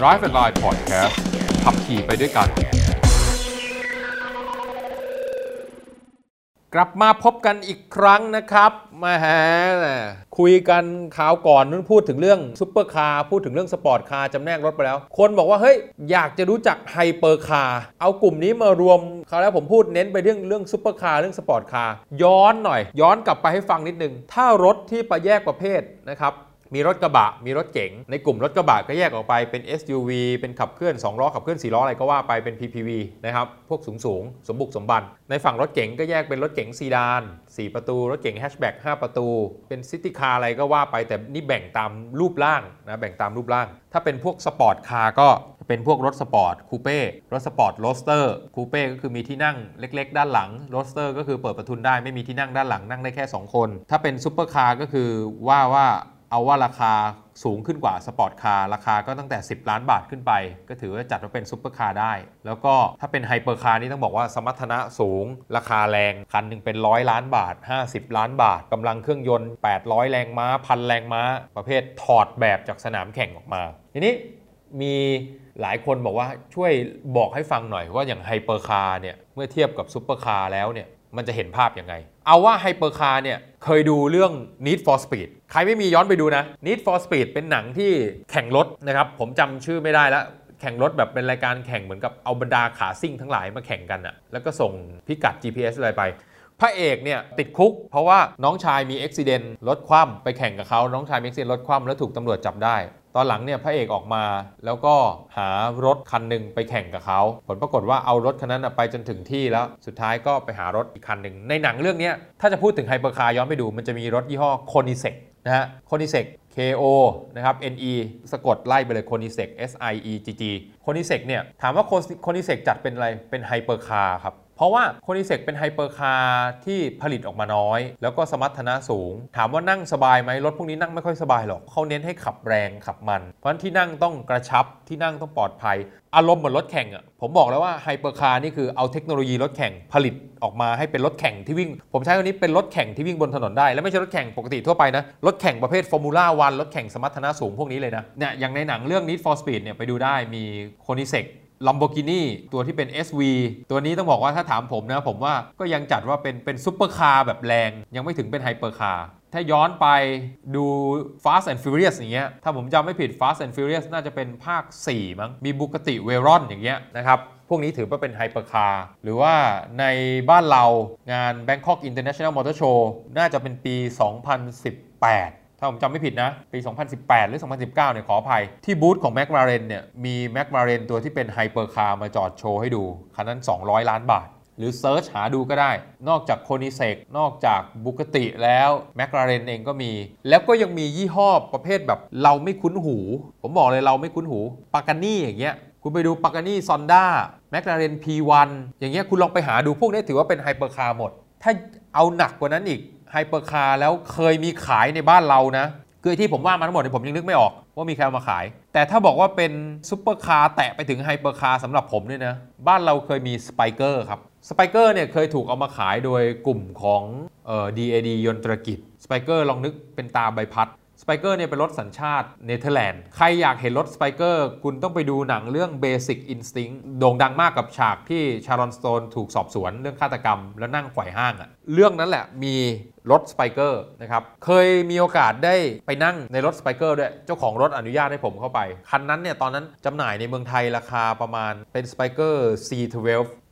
Drive Online Podcast ขับขี่ไปด้วยกัน กลับมาพบกันอีกครั้งนะครับนะฮะคุยกันคราวก่อนนู้นพูดถึงเรื่องซุปเปอร์คาร์พูดถึงเรื่อง sport car จำแนกรถไปแล้ว คนบอกว่าเฮ้ยอยากจะรู้จัก hypercar เอากลุ่มนี้มารวมคราวแล้วผมพูดเน้นไปเรื่องเรื่องซุปเปอร์คาร์เรื่อง sport car ย้อนหน่อย ย้อนกลับไปให้ฟังนิดนึง ถ้ารถที่ประแยกประเภทนะครับ มีรถกระบะ มีรถเก๋ง ในกลุ่มรถกระบะก็แยกออกไปเป็น SUV เป็นขับเคลื่อน 2 ล้อขับเคลื่อน 4 ล้ออะไรก็ว่าไปเป็น PPV นะครับ พวกสูงสูงสมบุกสมบัน ในฝั่งรถเก๋งก็แยกเป็นรถเก๋งซีดาน 4 ประตู รถเก๋งแฮชแบ็ก5ประตู เป็น city car อะไรก็ว่าไป แต่นี่แบ่งตามรูปร่างนะ แบ่งตามรูปร่าง ถ้าเป็นพวก sport car ก็เป็นพวกรถสปอร์ตคูเป้ รถสปอร์ต roadster คูเป้ก็คือมีที่นั่งเล็ก ๆ ด้านหลัง roadster ก็คือเปิดประทุนได้ไม่มีที่นั่งด้านหลังนั่งได้แค่ 2 คน ถ้าเป็นซุปเปอร์คาร์ก็คือว่าว่า เอาว่าราคาสูงขึ้นกว่า sport car ราคาก็ตั้งแต่ 10 ล้านบาทขึ้นไป ก็ถือว่าจัดว่าเป็นซุปเปอร์คาร์ได้ แล้วก็ถ้าเป็น hypercar นี่ต้องบอกว่าสมรรถนะสูง ราคาแรง คันหนึ่งเป็นร้อยล้านบาท 50 ล้านบาทกำลังเครื่องยนต์ 800 แรงม้าพันแรงม้า ประเภทถอดแบบจากสนามแข่งออกมา ทีนี้มีหลายคนบอกว่าช่วยบอกให้ฟังหน่อยว่าอย่าง hypercar เนี่ยเมื่อเทียบกับซุปเปอร์คาร์แล้วเนี่ย มันจะเห็นภาพยังไง เอาว่า hypercar เนี่ยเคยดูเรื่อง Need for Speed ใครไม่มีย้อนไปดูนะ Need for Speed เป็นหนังที่แข่งรถนะครับผมจำชื่อไม่ได้แล้วแข่งรถแบบเป็นรายการแข่งเหมือนกับเอาบรรดาขาซิ่งทั้งหลายมาแข่งกันอะแล้วก็ส่งพิกัด GPS อะไรไปพระเอกเนี่ยติดคุก เพราะว่าน้องชายมีอุบิเหตุรถคว่ำไปแข่งกับเขาน้องชายมีอุบิเหตุรถคว่ำแล้วถูกตำรวจจับได้ ตอนหลังเนี่ยพระเอกออกมา แล้วก็หารถคันหนึ่งไปแข่งกับเขาผลปรากฏว่าเอารถคันนั้นไปจนถึงที่แล้วสุดท้ายก็ไปหารถอีกคันหนึ่งในหนังเรื่องนี้ถ้าจะพูดถึง hypercar ย้อนไปดูมันจะมีรถยี่ห้อ Koenigsegg นะฮะ Koenigsegg KO นะครับ NE สะกดไล่ไปเลย Koenigsegg S I E G G Koenigsegg เนี่ยถามว่า Koenigsegg จัดเป็นอะไรเป็น hypercar ครับ เพราะว่า Koenigsegg เป็น hypercar ที่ผลิตออกมาน้อย แล้วก็สมรรถนะสูง ถามว่านั่งสบายไหมรถพวกนี้นั่งไม่ค่อยสบายหรอกเขาเน้นให้ขับแรงขับมัน เพราะฉะนั้นที่นั่งต้องกระชับที่นั่งต้องปลอดภัย อารมณ์เหมือนรถแข่งอะผมบอกแล้วว่า hypercar นี่คือเอาเทคโนโลยีรถแข่งผลิตออกมาให้เป็นรถแข่งที่วิ่ง ผมใช้คำนี้เป็นรถแข่งที่วิ่งบนถนนได้ และไม่ใช่รถแข่งปกติทั่วไปนะ รถแข่งประเภท Formula One รถแข่งสมรรถนะสูงพวกนี้เลยนะเนี่ยอย่างในหนังเรื่อง Need for Speed เนี่ยไปดูได้มี Koenigsegg Lamborghini ตัวที่เป็น SV ตัวนี้ต้องบอกว่าถ้าถามผมนะ ผมว่าก็ยังจัดว่าเป็นเป็นซุปเปอร์คาร์แบบแรง ยังไม่ถึงเป็น hypercar ถ้าย้อนไปดู Fast and Furious อย่างเงี้ยถ้าผมจำไม่ผิด Fast and Furious น่าจะเป็นภาค 4 มั้งมี Bugatti Veyron อย่างเงี้ยนะครับพวกนี้ถือว่าเป็น hypercar หรือว่าในบ้านเรางาน Bangkok International Motor Show น่าจะเป็นปี 2018 ถ้าผมจำไม่ผิดนะ ปี 2018 หรือ 2019 เนี่ยขออภัย ที่บูธของ McLaren เนี่ยมี McLaren ตัวที่เป็น hypercar มาจอดโชว์ให้ดู คันนั้น 200 ล้านบาท หรือ search หาดูก็ได้ นอกจาก Koenigsegg นอกจากบุกติแล้ว McLaren เองก็มี แล้วก็ยังมียี่ห้อประเภทแบบเราไม่คุ้นหู ผมบอกเลยเราไม่คุ้นหู Pagani อย่างเงี้ยคุณไปดู Pagani Zonda McLaren P1 อย่างเงี้ยคุณลองไปหาดูพวกนี้ถือว่าเป็นไฮเปอร์คาร์หมด ถ้าเอาหนักกว่านั้นอีก ไฮเปอร์คาร์แล้วเคยมีขายในบ้านเรานะคือที่ผมว่ามาทั้งหมดเนี่ยผมยังนึกไม่ออกว่ามีใครเอามาขาย แต่ถ้าบอกว่าเป็นซูเปอร์คาร์แตะไปถึงไฮเปอร์คาร์สำหรับผมเนี่ยนะ บ้านเราเคยมี Spyker ครับSpyker เนี่ยเคยถูกเอามาขายโดยกลุ่มของเอ่อ DAD ยนตรกิจ Spyker ลองนึกเป็นตราใบพัด Spyker เนี่ยเป็นรถสัญชาติเนเธอร์แลนด์ ใครอยากเห็นรถ Spyker คุณต้องไปดูหนังเรื่อง Basic Instinct โด่งดังมากกับฉากที่ Sharon Stone ถูกสอบสวนเรื่องฆาตกรรม แล้วนั่งไขว่ห้างอะเรื่องนั้นแหละมีรถ Spyker นะครับ เคยมีโอกาสได้ไปนั่งในรถ Spyker ด้วย เจ้าของรถอนุญาตให้ผมเข้าไป คันนั้นเนี่ย ตอนนั้นจำหน่ายในเมืองไทยราคาประมาณเป็นสไปเกอร์ C12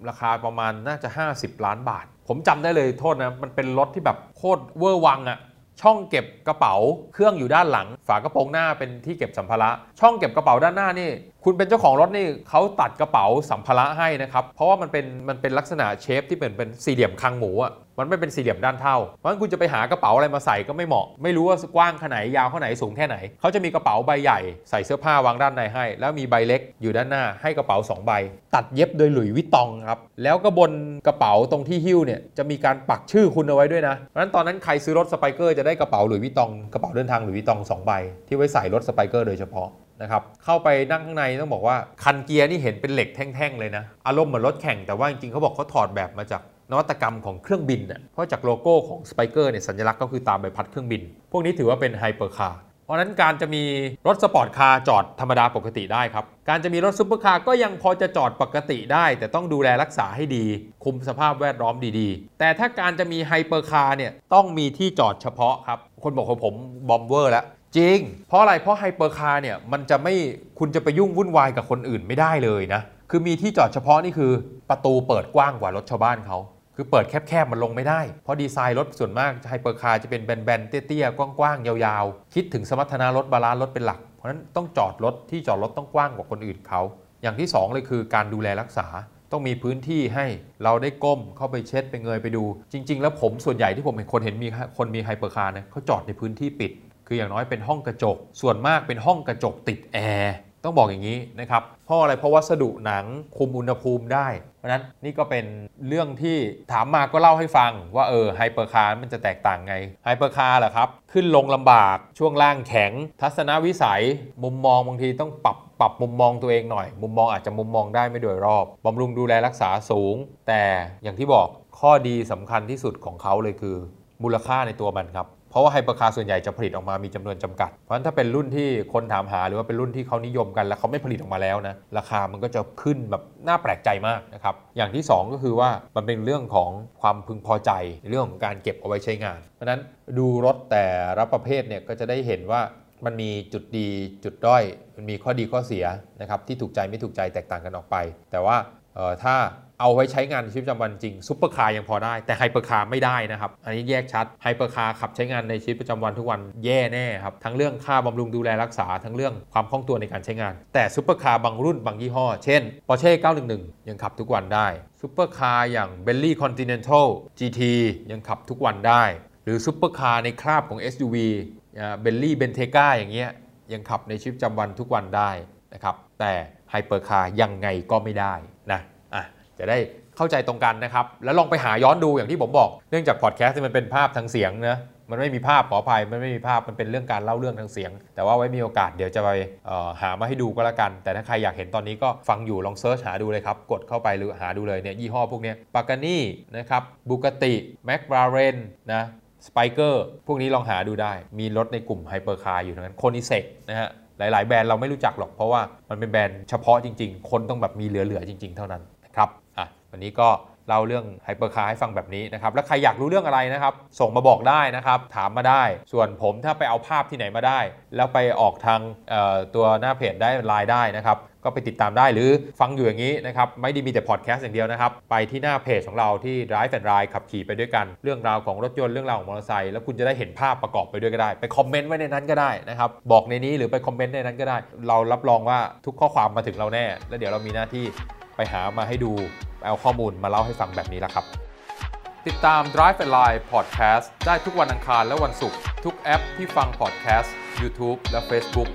ราคาประมาณน่าจะ 50 ล้านบาท ผมจำได้เลยโทษนะ มันเป็นรถที่แบบโคตรเวอร์วังอะ ช่องเก็บกระเป๋าเครื่องอยู่ด้านหลัง ฝากระโปรงหน้าเป็นที่เก็บสัมภาระ ช่องเก็บกระเป๋าด้านหน้านี่ คุณเป็นเจ้าของรถนี่เขาตัดกระเป๋าสัมภาระให้นะครับ เพราะว่ามันเป็นมันเป็นลักษณะเชฟที่เป็นเป็นสี่เหลี่ยมคางหมูอะ มันไม่เป็นสี่เหลี่ยมด้านเท่า เพราะฉะนั้นคุณจะไปหากระเป๋าอะไรมาใส่ก็ไม่เหมาะ ไม่รู้ว่ากว้างขนาดไหนยาวขนาดไหนสูงแค่ไหน เขาจะมีกระเป๋าใบใหญ่ใส่เสื้อผ้าวางด้านในให้ แล้วมีใบเล็กอยู่ด้านหน้าให้กระเป๋าสองใบ ตัดเย็บโดย Louis Vuitton ครับ แล้วก็บนกระเป๋าตรงที่หิ้วเนี่ยจะมีการปักชื่อคุณเอาไว้ด้วยนะ เพราะฉะนั้นตอนนั้นใครซื้อรถ Spyker จะได้กระเป๋า Louis Vuitton กระเป๋าเดินทาง Louis Vuitton สองใบที่ไว้ใส่รถ Spyker โดยเฉพาะนะครับเข้าไปนั่งข้างในต้องบอกว่าคันเกียร์นี่เห็นเป็นเหล็กแท่งๆเลยนะ อารมณ์เหมือนรถแข่งแต่ว่าจริงๆเขาบอกเขาถอดแบบมาจาก นวัตกรรมของเครื่องบินน่ะเพราะจากโลโก้ของ Spyker เนี่ยสัญลักษณ์ก็คือตราใบพัดเครื่องบิน พวกนี้ถือว่าเป็นไฮเปอร์คาร์เพราะนั้นการจะมีรถสปอร์ตคาร์จอดธรรมดาปกติได้ครับ การจะมีรถซุปเปอร์คาร์ก็ยังพอจะจอดปกติได้ แต่ต้องดูแลรักษาให้ดี คุมสภาพแวดล้อมดีๆ แต่ถ้าการจะมีไฮเปอร์คาร์เนี่ยต้องมีที่จอดเฉพาะครับ คนบอกว่าผมบอกเวอร์แล้วจริง เพราะอะไรเพราะไฮเปอร์คาร์เนี่ยมันจะไม่คุณจะไปยุ่งวุ่นวายกับคนอื่นไม่ได้เลยนะคือมีที่จอดเฉพาะนี่คือประตูเปิดกว้างกว่ารถชาวบ้านเขา คือเปิดแคบๆ มันลงไม่ได้ เพราะดีไซน์รถส่วนมากไฮเปอร์คาร์จะเป็นแบนๆ เตี้ยๆ กว้างๆ ยาวๆ คิดถึงสมรรถนะรถ balance รถเป็นหลัก เพราะฉะนั้นต้องจอดรถที่จอดรถต้องกว้างกว่าคนอื่นเขา อย่างที่ 2 เลยคือการดูแลรักษา ต้องมีพื้นที่ให้เราได้ก้มเข้าไปเช็ดไปเงยไปดู จริง ๆ แล้วผมส่วนใหญ่ที่ผมเห็นคนเห็นมีคนมีไฮเปอร์คาร์นะเขาจอดในพื้นที่ปิด คืออย่างน้อยเป็นห้องกระจก ส่วนมากเป็นห้องกระจกติดแอร์ ต้องบอกอย่างนี้นะครับ เพราะอะไรเพราะวัสดุหนังคุมอุณหภูมิได้ เพราะนั้นนี่ก็เป็นเรื่องที่ถามมาก็เล่าให้ฟังว่าเออไฮเปอร์คาร์มันจะแตกต่างไงไฮเปอร์คาร์เหรอครับ ขึ้นลงลำบากช่วงล่างแข็ง ทัศนวิสัย มุมมองบางทีต้องปรับปรับมุมมองตัวเองหน่อย มุมมองอาจจะมุมมองได้ไม่โดยรอบบำรุงดูแลรักษาสูง แต่อย่างที่บอกข้อดีสำคัญที่สุดของเขาเลยคือมูลค่าในตัวมันครับ เพราะว่าไฮเปอร์คาร์ส่วนใหญ่จะผลิตออกมามีจำนวนจำกัด เพราะฉะนั้นถ้าเป็นรุ่นที่คนถามหาหรือว่าเป็นรุ่นที่เขานิยมกัน แล้วเขาไม่ผลิตออกมาแล้วนะราคามันก็จะขึ้นแบบน่าแปลกใจมากนะครับอย่างที่ 2 ก็คือว่ามันเป็นเรื่องของความพึงพอใจในเรื่องของการเก็บเอาไว้ใช้งาน เพราะฉะนั้นดูรถแต่ละประเภทเนี่ยก็จะได้เห็นว่ามันมีจุดดีจุดด้อย มันมีข้อดีข้อเสียนะครับที่ถูกใจไม่ถูกใจแตกต่างกันออกไป แต่ว่าถ้า เอาไว้ใช้งานในชีวิตประจำวันจริงซุปเปอร์คาร์ยังพอได้ แต่ไฮเปอร์คาร์ไม่ได้นะครับ อันนี้แยกชัดไฮเปอร์คาร์ขับใช้งานในชีวิตประจำวันทุกวันแย่แน่ครับทั้งเรื่องค่าบำรุงดูแลรักษาทั้งเรื่องความคล่องตัวในการใช้งาน แต่ซุปเปอร์คาร์บางรุ่นบางยี่ห้อ เช่น Porsche 911 ยังขับทุกวันได้ซุปเปอร์คาร์อย่าง Bentley Continental GT ยังขับทุกวันได้ หรือซุปเปอร์คาร์ในคราบของ SUV Bentley Bentayga อย่างเงี้ยยังขับในชีวิตประจำวันทุกวันได้นะครับแต่ไฮเปอร์คาร์ยังไงก็ไม่ได้นะอะ จะได้เข้าใจตรงกันนะครับ แล้วลองไปหาย้อนดูอย่างที่ผมบอก เนื่องจากพอดแคสต์มันเป็นภาพทางเสียงนะมันไม่มีภาพขออภัยมันไม่มีภาพมันเป็นเรื่องการเล่าเรื่องทางเสียง แต่ว่าไว้มีโอกาสเดี๋ยวจะไปหามาให้ดูก็แล้วกัน แต่ถ้าใครอยากเห็นตอนนี้ก็ฟังอยู่ลอง search หาดูเลยครับ กดเข้าไปหรือหาดูเลยเนี่ยยี่ห้อพวกนี้ Paganiนะครับ Bugatti McLaren นะ Spyker พวกนี้ลองหาดูได้ มีรถในกลุ่มไฮเปอร์คาร์อยู่ทั้งนั้น Koenigsegg นะฮะหลาย ๆ แบรนด์เราไม่รู้จักหรอกเพราะว่ามันเป็นแบรนด์เฉพาะจริง ๆ คนต้องแบบมีเหลือ ๆ จริง ๆ เท่านั้นครับ วันนี้ก็เล่าเรื่องไฮเปอร์คาร์ให้ฟังแบบนี้นะครับ แล้วใครอยากรู้เรื่องอะไรนะครับ ส่งมาบอกได้นะครับ ถามมาได้ ส่วนผมถ้าไปเอาภาพที่ไหนมาได้ แล้วไปออกทางตัวหน้าเพจได้ไลน์ได้นะครับ ก็ไปติดตามได้หรือฟังอยู่อย่างนี้นะครับ ไม่ได้มีแต่พอดแคสต์อย่างเดียวนะครับ ไปที่หน้าเพจของเราที่ Drive and Ride ขับขี่ไปด้วยกัน เรื่องราวของรถยนต์เรื่องราวของมอเตอร์ไซค์แล้วคุณจะได้เห็นภาพประกอบไปด้วยก็ได้ ไปคอมเมนต์ไว้ในนั้นก็ได้นะครับ บอกในนี้หรือไปคอมเมนต์ในนั้นก็ได้ เรารับรองว่าทุกข้อความมาถึงเราแน่ แล้วเดี๋ยวเรามีหน้าที่ไปหามาให้ดู เอาข้อมูลมาเล่าให้ฟังแบบนี้ละครับ ติดตาม Drive and Line Podcast ได้ทุกวันอังคารและวันศุกร์ทุกแอปที่ฟัง podcast YouTube และ Facebook